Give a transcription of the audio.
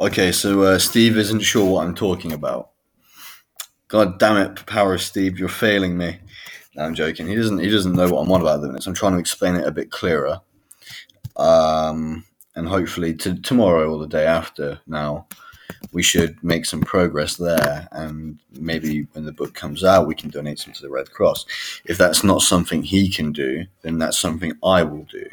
Okay, so uh, Steve isn't sure what I'm talking about. God damn it, Power Steve, you're failing me. No, I'm joking. He doesn't. He doesn't know what I'm on about at the minute. So I'm trying to explain it a bit clearer. Um, and hopefully to tomorrow or the day after. Now, we should make some progress there, and maybe when the book comes out, we can donate some to the Red Cross. If that's not something he can do, then that's something I will do.